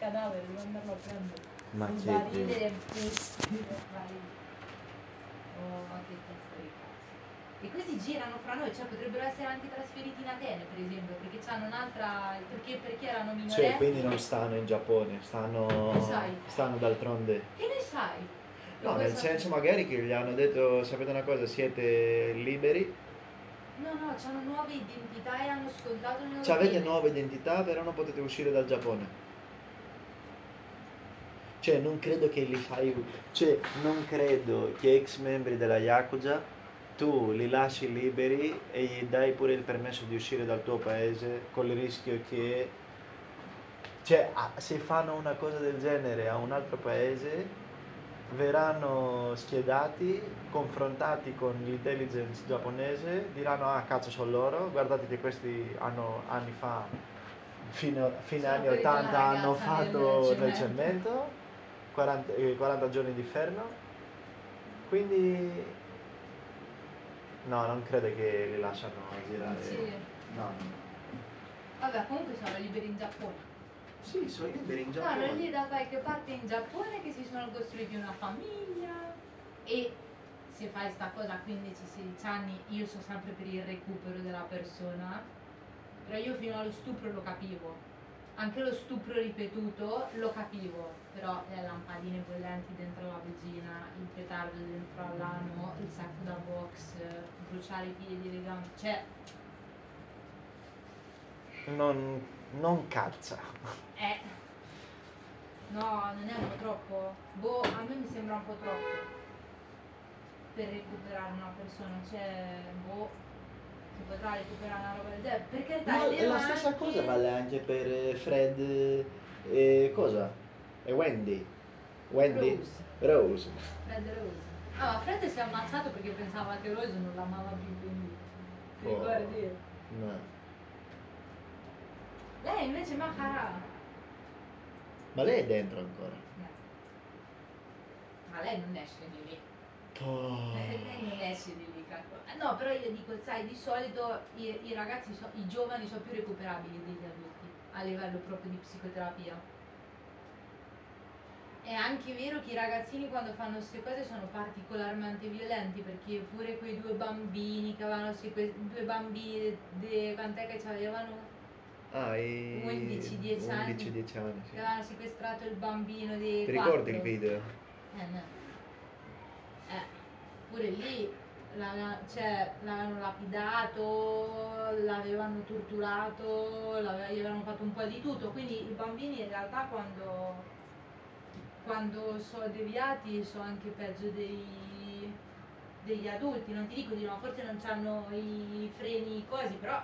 cadavere, devo andarlo a prendere. Ma un che barile e vestire, vai. Oh, ma che testa di cazzo. E questi girano fra noi, cioè potrebbero essere anche trasferiti in Atene, per esempio, perché hanno un'altra. perché, perché erano minorenni. Cioè, quindi non stanno in Giappone, stanno, stanno d'altronde. Che ne sai? No, nel sapere. senso magari che gli hanno detto, sapete una cosa, siete liberi, No, no, hanno nuove identità e hanno scontato il loro cioè, avete nuova identità, però non potete uscire dal Giappone. Cioè, non credo che li fai... Cioè, non credo che ex membri della Yakuza tu li lasci liberi e gli dai pure il permesso di uscire dal tuo paese con il rischio che... Cioè, se fanno una cosa del genere a un altro paese, verranno schierati, confrontati con l'intelligence giapponese, diranno ah cazzo sono loro, guardate che questi hanno anni fa, fino, fine Sono anni quelli della 80 hanno fatto nel cemento. Cemento, 40, eh, 40 giorni di fermo, quindi no, non credo che li lasciano girare. Sì. No. Vabbè, comunque sono liberi in Giappone. Sì, sono liberi in Giappone. lì da qualche parte in Giappone che si sono costruiti una famiglia e se fai sta cosa a 15-16 anni io sono sempre per il recupero della persona, però io fino allo stupro lo capivo. Anche lo stupro ripetuto lo capivo, però le lampadine bollenti dentro la vagina, il petardo dentro all'ano, il sacco da box, bruciare i piedi le gambe, cioè, Non, non cazza. eh. No, non è un po' troppo. Boh, a me mi sembra un po' troppo. Per recuperare una persona, cioè, boh, si potrà recuperare una roba del genere. Perché Ma dai, la stessa cosa vale anche per eh, Fred e cosa? E Wendy. Wendy? Rose. Rose. Fred Rose. Ah, ma Fred si è ammazzato perché pensava che Rose non l'amava più, quindi. Oh. ricordi? No. Lei invece Macara. Ma lei è dentro ancora. Ma lei non esce di lì. Eh, lei non esce di lì, cacchio. Eh, No, però io dico, sai, di solito i, i ragazzi, so- i giovani sono più recuperabili degli adulti a livello proprio di psicoterapia. È anche vero che i ragazzini quando fanno queste cose sono particolarmente violenti perché pure quei due bambini che avevano seque- due bambini de, quant'è che avevano Ah, i 11-10 anni. 11-10 anni, sì. che avevano sequestrato il bambino di Ti ricordi il video? Eh, no. Pure lì cioè, l'avevano lapidato, l'avevano torturato, gli avevano fatto un po' di tutto. Quindi i bambini in realtà quando, quando sono deviati sono anche peggio dei- degli adulti. Non ti dico di no, forse non hanno i freni così, però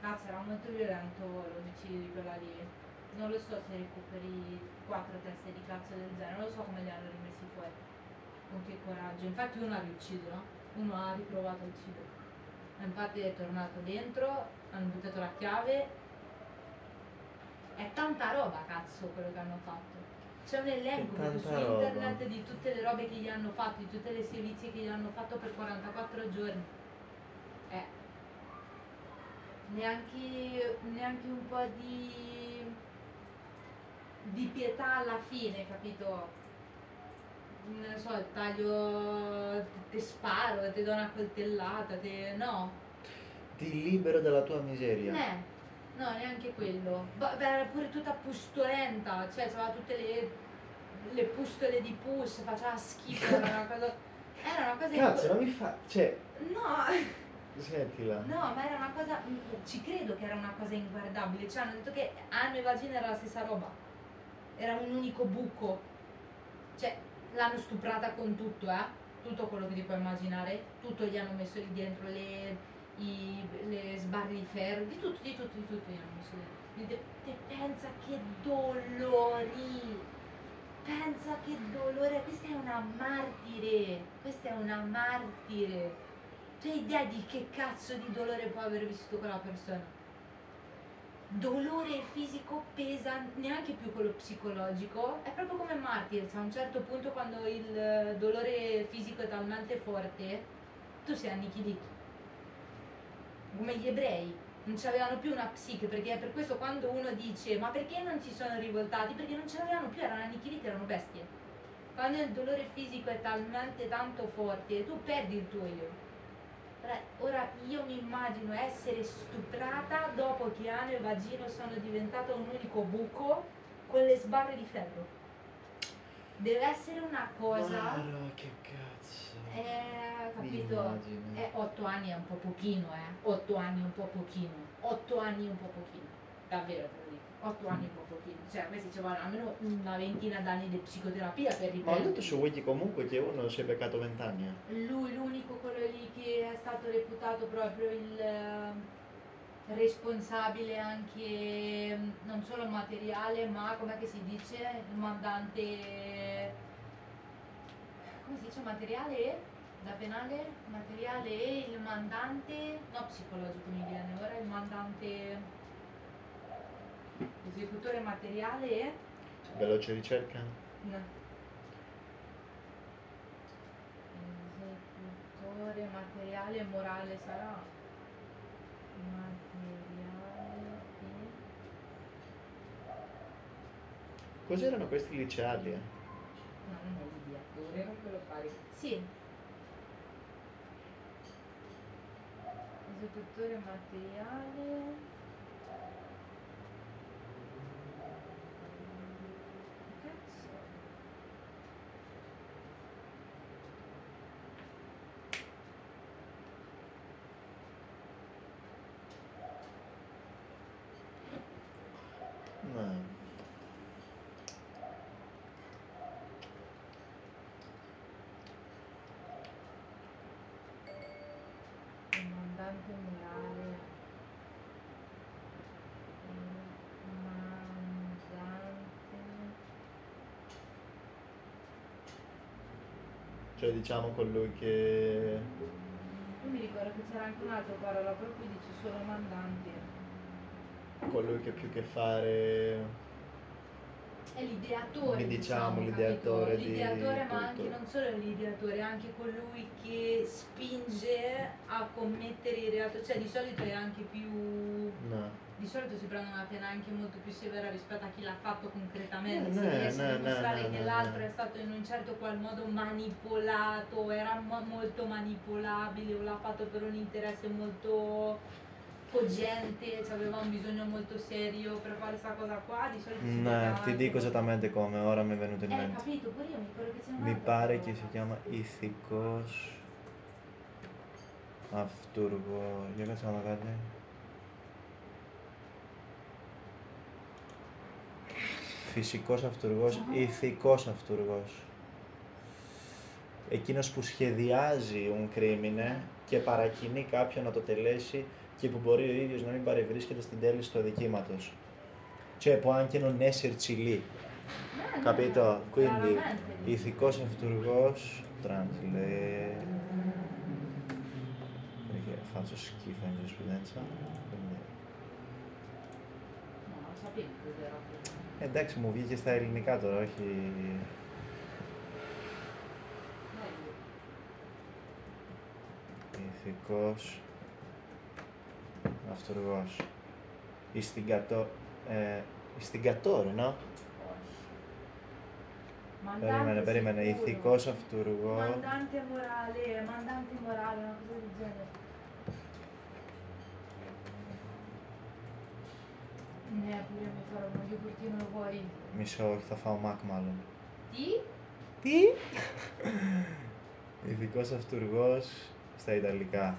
cazzo era molto violento l'omicidio di quella lì. Non lo so se recuperi quattro teste di cazzo del genere, non lo so come li hanno rimessi fuori. Con che coraggio. Infatti uno ha riucciso, no? Uno ha riprovato a uccidere. Infatti è tornato dentro, hanno buttato la chiave. È tanta roba, cazzo, quello che hanno fatto. C'è un elenco su tanta roba. internet di tutte le robe che gli hanno fatto, di tutte le sevizie che gli hanno fatto per 44 giorni. Eh. Neanche, neanche un po' di, di pietà alla fine, capito? Non so, taglio, ti sparo, ti do una coltellata, te... no. Ti libero dalla tua miseria. Eh, no, neanche quello. Beh, era pure tutta pustolenta, cioè aveva tutte le, le pustole di pus, faceva schifo, era una cosa... Era una cosa... Cazzo, non mi fa... Cioè, No! sentila. No, ma era una cosa, ci credo che era una cosa inguardabile, cioè hanno detto che ano e vagina era la stessa roba, era un unico buco, cioè l'hanno stuprata con tutto, eh, tutto quello che ti puoi immaginare, tutto gli hanno messo lì dentro, le, i- le sbarre di ferro, di tutto, di tutto, di tutto gli hanno messo dentro. Te, te pensa che dolori, pensa che dolore, questa è una martire, questa è una martire. Tu hai idea di che cazzo di dolore può aver vissuto quella persona? Dolore fisico pesante, neanche più quello psicologico, è proprio come Martyrs, a un certo punto quando il eh, dolore fisico è talmente forte, tu sei annichilito. Come gli ebrei, non c'avevano più una psiche, perché è per questo quando uno dice ma perché non si sono rivoltati? Perché non ce l'avevano più, erano annichiliti, erano bestie. Quando il dolore fisico è talmente tanto forte, tu perdi il tuo io. Ora io mi immagino essere stuprata dopo che ano e vagino sono diventato un unico buco con le sbarre di ferro. Deve essere una cosa. Guarda, che cazzo. Eh, capito? Eh, otto anni è un po' pochino, eh. Otto anni è un po' pochino. Otto anni è un po' pochino. Davvero te lo dico. Otto anni è un po' pochino. Cioè, a me si ci vuole almeno una ventina d'anni di psicoterapia per Ma ho letto su Wiki comunque che uno si è beccato 20 anni. eh. Lui l'unico quello lì che è stato reputato proprio il eh, responsabile anche mm, non solo materiale ma com'è che si dice il mandante come si dice materiale da penale materiale e il mandante no psicologico mi viene ora il mandante esecutore materiale e Veloce ricerca. No. Esecutore materiale e morale sarà. Materiale e. Cos'erano questi liceali? eh? No, non è l'ideatore, non quello fare. Sì. Esecutore materiale. Cazzo. No. Comandante morale. Comandante. Cioè diciamo colui che... Io mi ricordo che c'era anche un'altra parola, però qui dice solo mandante. colui che più che fare... È l'ideatore. Diciamo, capito? l'ideatore di L'ideatore, ma anche tutto. non solo l'ideatore, anche colui che spinge a commettere il reato. Cioè, di solito è anche più. No. Di solito si prende una pena anche molto più severa rispetto a chi l'ha fatto concretamente. Se no, riesce a dimostrare che l'altro è stato in un certo qual modo manipolato, era mo- molto manipolabile o l'ha fatto per un interesse molto cogente, cioè aveva un bisogno molto serio per fare questa cosa qua, di solito si No, ti anche- dico esattamente come, ora mi è venuto in Eh, mente. capito, pure io mi ricordo che c'è Mi pare che si chiama Ithikos Afturgo. Ya kan sama kali. Φυσικός αυτούργος, Αχα. ηθικός αυτούργος. Εκείνος που σχεδιάζει un crimine και παρακινεί κάποιον να το τελέσει και που μπορεί ο ίδιος να μην παρευρίσκεται στην τέλεση του αδικήματος. Cioè può anche non esserci lì, Eh, no, capito? no, Quindi claramente. ηθικός αυτούργος, translate, perché faccio schifo in giurisprudenza, quindi... Εντάξει, μου βγήκε στα ελληνικά τώρα, όχι... Ηθικός Αυτοργός Εις την κατώ... Ε, εις την κατώρινα. Περίμενε, περίμενε. Ηθικός αυτούργο. Μαντάντε μοράλε, μαντάντε μοράλε, ένα Ναι, pure mi farò uno yogurtino fuori. Μισό, όχι, θα φάω μακ μάλλον. Τι; Τι; Ηθικός αυτούργος στα Ιταλικά.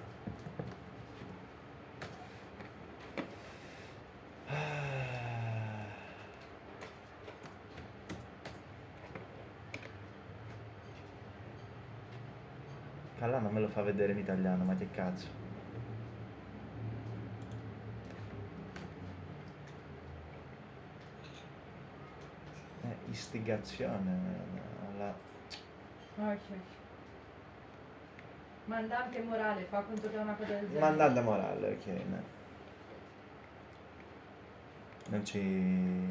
Καλά να me lo fa vedere in italiano, ma che cazzo. Istigazione, alla... Ok. Mandante morale, fa conto che è una cosa del genere. Mandante morale, ok. no. Non ci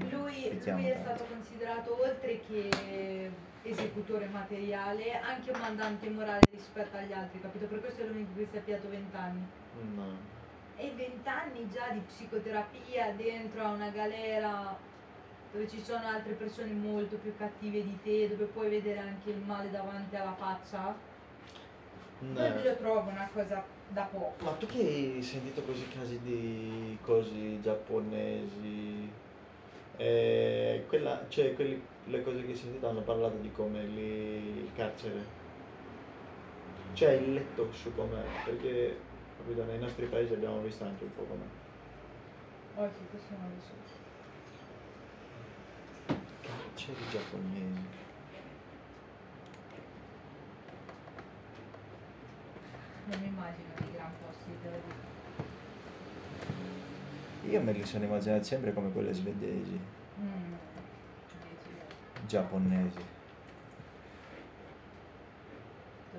Lui, lui è stato considerato oltre che esecutore materiale anche un mandante morale rispetto agli altri, capito? Per questo è l'unico che si è piato 20 anni. No. e vent'anni già di psicoterapia dentro a una galera dove ci sono altre persone molto più cattive di te, dove puoi vedere anche il male davanti alla faccia, No. io lo trovo una cosa da poco. Ma tu che hai sentito così casi di cose giapponesi, eh, quella, cioè quelli, le cose che hai sentito hanno parlato di come lì il carcere, cioè il letto su com'è, perché capito, nei nostri paesi abbiamo visto anche un po' com'è. Oh sì, questo non lo so. Carceri giapponesi. Non mi immagino dei gran posti vita. Io me li sono immaginati sempre come quelle svedesi, Mm. Dici, giapponesi.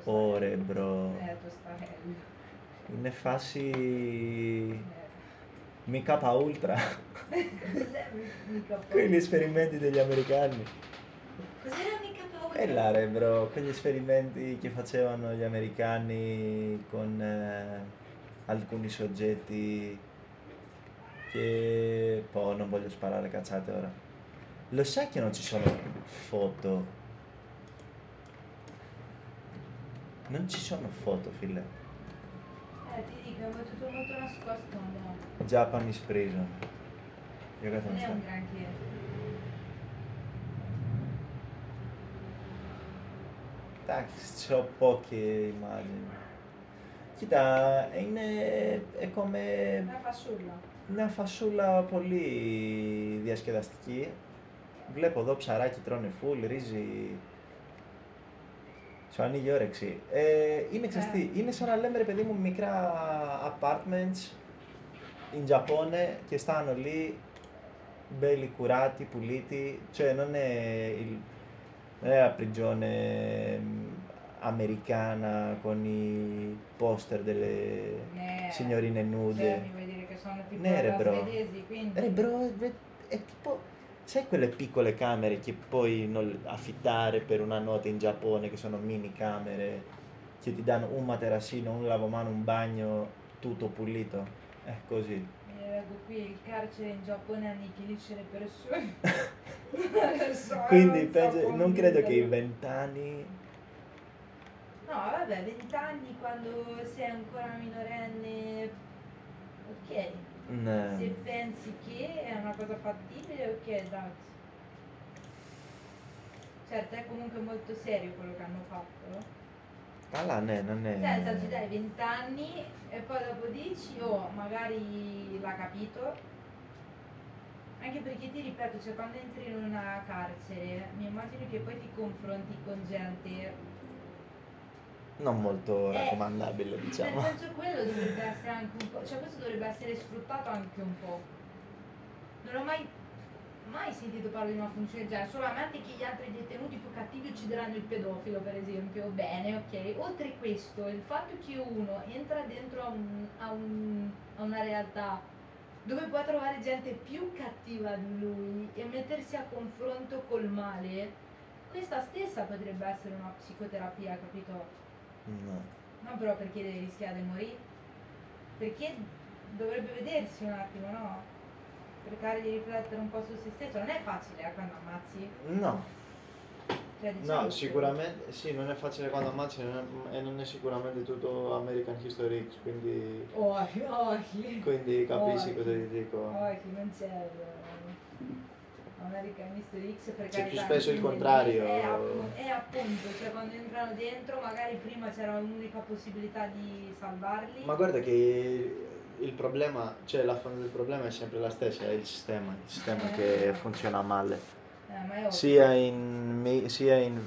Ore, bro. Eh, tostarello. Ne fassi Eh. mica ultra. Cos'è mica paura? Quegli esperimenti degli americani. Cos'era mica paura? E là, bro, quegli esperimenti che facevano gli americani con eh, alcuni soggetti che poi non voglio sparare cazzate ora. Lo sai che non ci sono foto? Non ci sono foto, figlia. Eh, ti dico, è tutto molto nascosto, no? Japanese prison. Jaka tam jest? Tak, στροπόκι μάλλον. Κοίτα, είναι, έκομε... Μια φασούλα. Μια φασούλα πολύ διασκεδαστική. Βλέπω εδώ ψαράκι τρώνε φουλ, ρύζι, σου ανοίγει όρεξη. Ε, είναι ξαστή. Ναι. Yeah. Είναι σαν να λέμε ρε παιδί μου μικρά apartments in Japan και στα Ανολή belli curati, puliti. Cioè non è, il, non è la prigione mm, americana con i poster delle Eh, signorine nude. Cioè, mi vuoi dire che sono tipo Nere, bro. svedesi, quindi... Eh bro, è, è tipo... Sai quelle piccole camere che puoi non- affittare per una notte in Giappone, che sono mini camere, che ti danno un materassino, un lavamano, un bagno, tutto pulito? Eh, così. Leggo qui il carcere in Giappone annichilisce le persone. Non so, Quindi non so penso- non come credo che in vent'anni... No, vabbè, vent'anni quando sei ancora minorenne, ok. No. Se pensi che è una cosa fattibile, ok, dai. Certo, è comunque molto serio quello che hanno fatto. Ah là, ne, non è... Cioè, nel senso, dai 20 anni e poi dopo dici, oh, magari l'ha capito. Anche perché ti ripeto, cioè quando entri in una carcere, mi immagino che poi ti confronti con gente Non molto Eh, raccomandabile, diciamo. Nel senso quello dovrebbe essere anche un po', cioè questo dovrebbe essere sfruttato anche un po'. Non ho mai, mai sentito parlare di una funzione genere, solamente che gli altri detenuti più cattivi uccideranno il pedofilo, per esempio. Bene, ok. Oltre questo, il fatto che uno entra dentro a, un- a un- a una realtà dove può trovare gente più cattiva di lui e mettersi a confronto col male, questa stessa potrebbe essere una psicoterapia, capito? No. Non però perché deve rischiare di morire, perché dovrebbe vedersi un attimo, no? Cercare di riflettere un po' su se stesso, non è facile eh, quando ammazzi. No. Cioè, diciamo No, che- sicuramente, sì, non è facile quando ammazzi non è- e non è sicuramente tutto American History X, quindi, Occhi, occhi. quindi capisci Occhi. cosa ti dico. Occhi, non c'è eh, American Mystery X per C'è più spesso il contrario. È, appu- è appunto, cioè quando entrano dentro magari prima c'era un'unica possibilità di salvarli. Ma guarda che il problema, cioè la fonte del problema è sempre la stessa, è il sistema, il sistema che funziona male. Eh. Sia in, sia in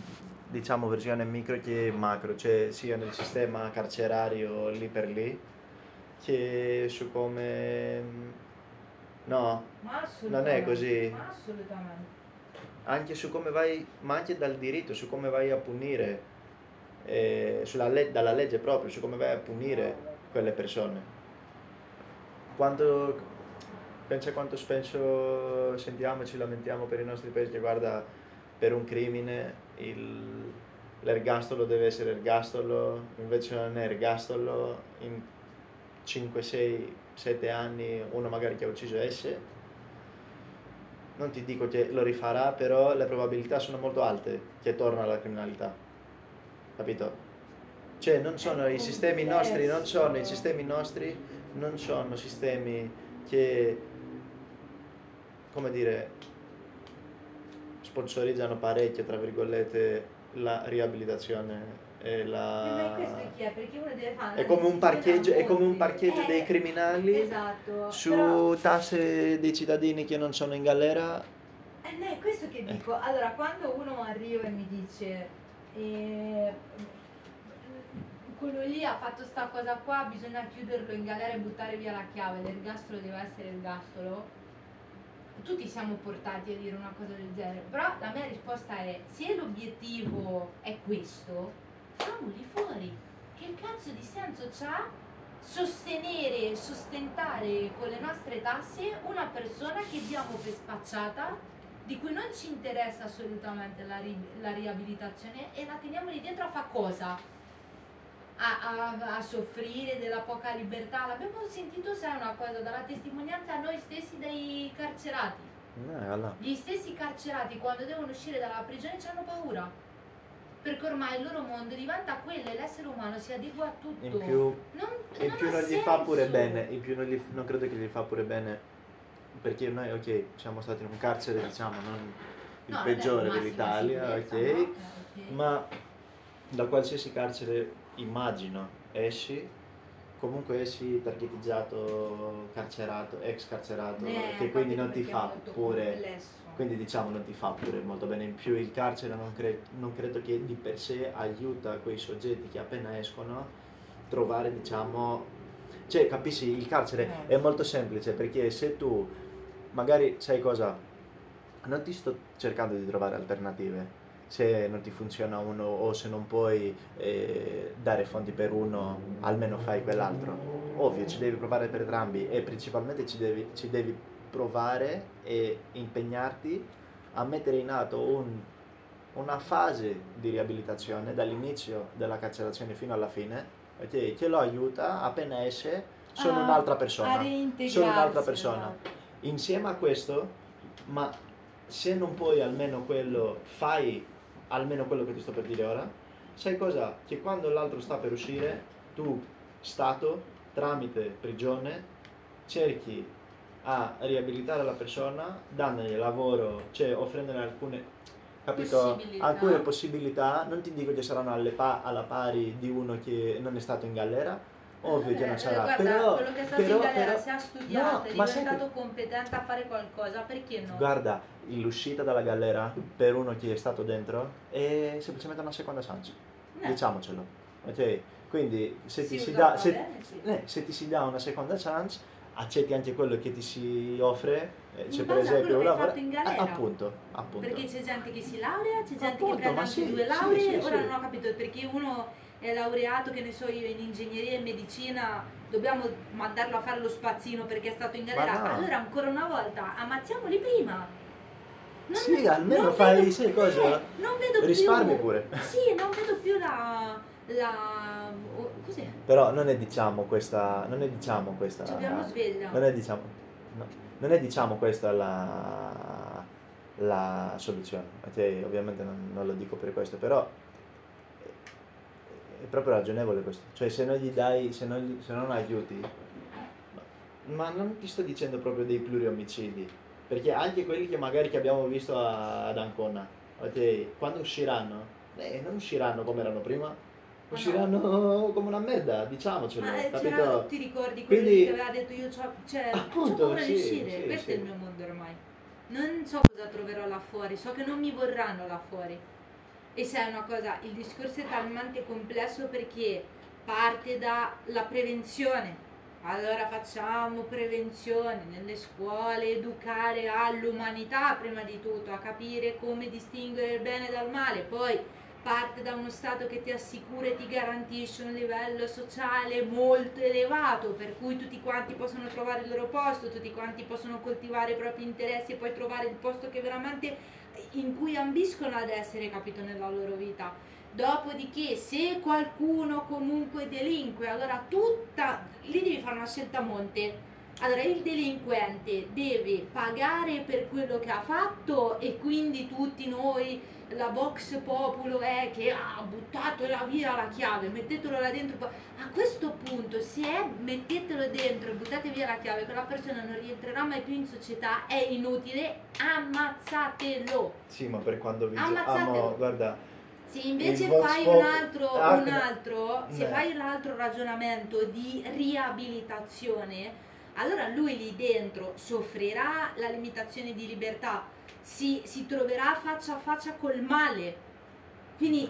diciamo versione micro che macro, cioè sia nel sistema carcerario lì per lì, che su come... No, non è così. Ma assolutamente. anche su come vai, ma anche dal diritto, su come vai a punire, eh, sulla le- dalla legge proprio, su come vai a punire quelle persone. Quando, pensa quanto spesso sentiamo e ci lamentiamo per i nostri paesi che guarda per un crimine il- l'ergastolo deve essere ergastolo, invece non è ergastolo, in 5-6 sette anni, uno magari che ha ucciso S, non ti dico che lo rifarà, però le probabilità sono molto alte che torna alla criminalità. Capito? Cioè non sono i sistemi nostri, non sono i sistemi nostri, non sono sistemi che, come dire, sponsorizzano parecchio, tra virgolette, la riabilitazione e la... E questo è chi è? Perché uno deve fare È come un parcheggio, è come un parcheggio Eh, dei criminali Esatto. su Però- tasse dei cittadini che non sono in galera. Eh, no, è questo che dico. Allora, quando uno arriva e mi dice eh, quello lì ha fatto sta cosa qua, bisogna chiuderlo in galera e buttare via la chiave, l'ergastolo deve essere ergastolo. Tutti siamo portati a dire una cosa del genere, però la mia risposta è se l'obiettivo è questo, famoli fuori. Che cazzo di senso c'ha sostenere, sostentare con le nostre tasse una persona che diamo per spacciata, di cui non ci interessa assolutamente la, ri- la riabilitazione e la teniamo lì dentro a fa cosa? A, a- a soffrire della poca libertà. L'abbiamo sentito, sai una cosa, dalla testimonianza a noi stessi dei carcerati. No, alla- Gli stessi carcerati quando devono uscire dalla prigione hanno paura. Perché ormai il loro mondo diventa quello e l'essere umano si adegua a tutto. In più, non, in non più non gli fa pure bene, in più non, gli- non credo che gli fa pure bene, perché noi, ok, siamo stati in un carcere, diciamo, non il No, peggiore dell'Italia, ok, no? Eh, ok. ma da qualsiasi carcere immagino esci, comunque esci targetizzato, carcerato, ex carcerato, Eh, che quindi non ti fa pure, complesso. quindi diciamo non ti fa pure molto bene. In più il carcere non, cre- non credo che di per sé aiuta quei soggetti che appena escono trovare diciamo, cioè capisci il carcere Eh. è molto semplice perché se tu magari sai cosa, non ti sto cercando di trovare alternative se non ti funziona uno o se non puoi eh, dare fondi per uno, almeno fai quell'altro. Ovvio, ci devi provare per entrambi e principalmente ci devi, ci devi provare e impegnarti a mettere in atto un- una fase di riabilitazione dall'inizio della carcerazione fino alla fine, ok? che lo aiuta appena esce, sono A- un'altra persona. Sono un'altra persona. esatto. Insieme a questo, ma se non puoi almeno quello, fai almeno quello che ti sto per dire ora, sai cosa? Che quando l'altro sta per uscire, tu, Stato, tramite prigione, cerchi a riabilitare la persona, dandogli lavoro, cioè offrendole alcune, capito? Possibilità. alcune possibilità, non ti dico che saranno pa- alla pari di uno che non è stato in galera, ovvio che non Eh, sarà, guarda, però, quello che è stato però, in galera, però- se ha studiato, No, è diventato competente a fare qualcosa, perché no? Guarda, l'uscita dalla galera per uno che è stato dentro è semplicemente una seconda chance. Eh, Diciamocelo. Ok? Quindi se ti, si dà, se, bene, sì. eh, se ti si dà una seconda chance, accetti anche quello che ti si offre. eh, C'è base per a esempio un lavoro. Ah, appunto, appunto. Perché c'è gente che si laurea, c'è gente Appunto, che prende anche sì, due lauree, sì, ora sì. non ho capito perché uno è laureato, che ne so io, in ingegneria e medicina, dobbiamo mandarlo a fare lo spazzino perché è stato in galera. no. Allora ancora una volta, ammazziamoli prima. Non- Sì, almeno fai, vedo- sai cosa? eh, non vedo Risparmi più, pure. Sì, non vedo più la... la oh, cos'è? Però non è diciamo questa. Non è diciamo questa. Ci abbiamo sveglia. Non è diciamo. no, non è diciamo questa la, la soluzione. Ok, ovviamente non, non lo dico per questo, però è, proprio ragionevole questo. Cioè se non gli dai, se non, gli- se non aiuti, ma non ti sto dicendo proprio dei pluriomicidi, perché anche quelli che magari che abbiamo visto a- ad Ancona, ok, quando usciranno, eh, non usciranno come erano prima, Ma usciranno come una merda, diciamocelo, Ma eh, capito? ti ricordi quello Quindi- che aveva detto io c'ho, cioè, c'ho Appunto, paura di sì, uscire, sì, questo sì. è il mio mondo ormai. Non so cosa troverò là fuori, so che non mi vorranno là fuori. E sai una cosa, il discorso è talmente complesso perché parte dalla prevenzione. Allora facciamo prevenzione nelle scuole, educare all'umanità prima di tutto, a capire come distinguere il bene dal male, poi parte da uno Stato che ti assicura e ti garantisce un livello sociale molto elevato, per cui tutti quanti possono trovare il loro posto, tutti quanti possono coltivare i propri interessi e poi trovare il posto che veramente in cui ambiscono ad essere, capito, nella loro vita. Dopodiché, se qualcuno comunque delinque, allora tutta lì devi fare una scelta a monte Allora, il delinquente deve pagare per quello che ha fatto e quindi tutti noi, la Vox Populo è che ha buttato via la chiave, mettetelo là dentro. A questo punto, se è mettetelo dentro e buttate via la chiave, quella persona non rientrerà mai più in società, è inutile, ammazzatelo. Sì, ma per quando vi... Ammazzatelo. Ah, guarda, Se invece fai un altro, Ah, un altro, se No. fai l'altro ragionamento di riabilitazione, allora lui lì dentro soffrirà la limitazione di libertà, si, si troverà faccia a faccia col male. Quindi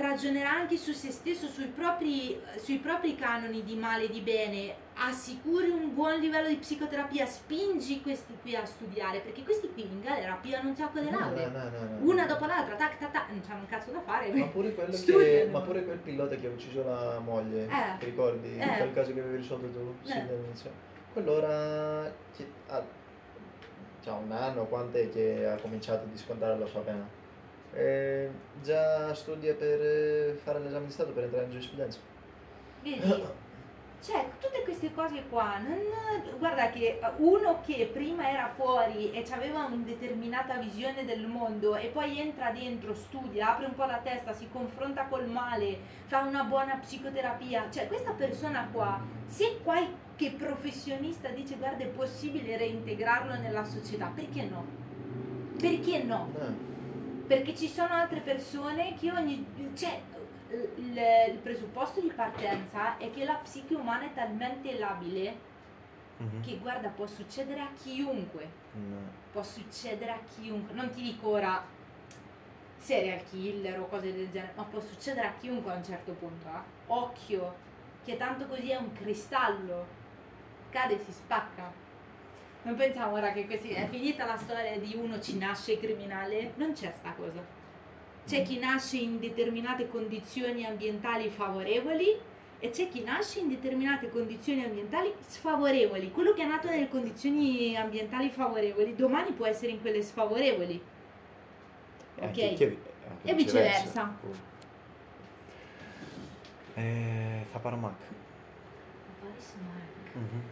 ragionerà anche su se stesso, sui propri, sui propri canoni di male e di bene, assicuri un buon livello di psicoterapia, spingi questi qui a studiare, perché questi qui in galera pigliano un sacco di laude no, no, no, una dopo l'altra, tac tac tac, non c'hanno un cazzo da fare. Ma pure, che, ma pure quel pilota che ha ucciso la moglie, Eh. ti ricordi? Eh. Quel caso che avevi risolto tu? Sì, Eh. dall'inizio. Quello ora chi- ha già un anno, quant'è che ha cominciato a scontare la sua pena? Eh, già studia per eh, fare l'esame di Stato per entrare in giurisprudenza. Vedi? Cioè, tutte queste cose qua, non, guarda che uno che prima era fuori e aveva una determinata visione del mondo e poi entra dentro, studia, apre un po' la testa, si confronta col male, fa una buona psicoterapia, cioè questa persona qua, se qualche professionista dice guarda è possibile reintegrarlo nella società, perché no? Perché no? Eh. Perché ci sono altre persone che ogni... cioè il, il presupposto di partenza è che la psiche umana è talmente labile Mhm. che guarda può succedere a chiunque, No. può succedere a chiunque, non ti dico ora serial killer o cose del genere, ma può succedere a chiunque a un certo punto, eh. occhio, che tanto così è un cristallo, cade e si spacca. Non pensiamo ora che questi, è finita la storia di uno ci nasce criminale, non c'è sta cosa. C'è chi nasce in determinate condizioni ambientali favorevoli e c'è chi nasce in determinate condizioni ambientali sfavorevoli. Quello che è nato nelle condizioni ambientali favorevoli domani può essere in quelle sfavorevoli. E Ok. anche- che- anche E viceversa. Eh, fa Paramac. Paris Mark. Mhm.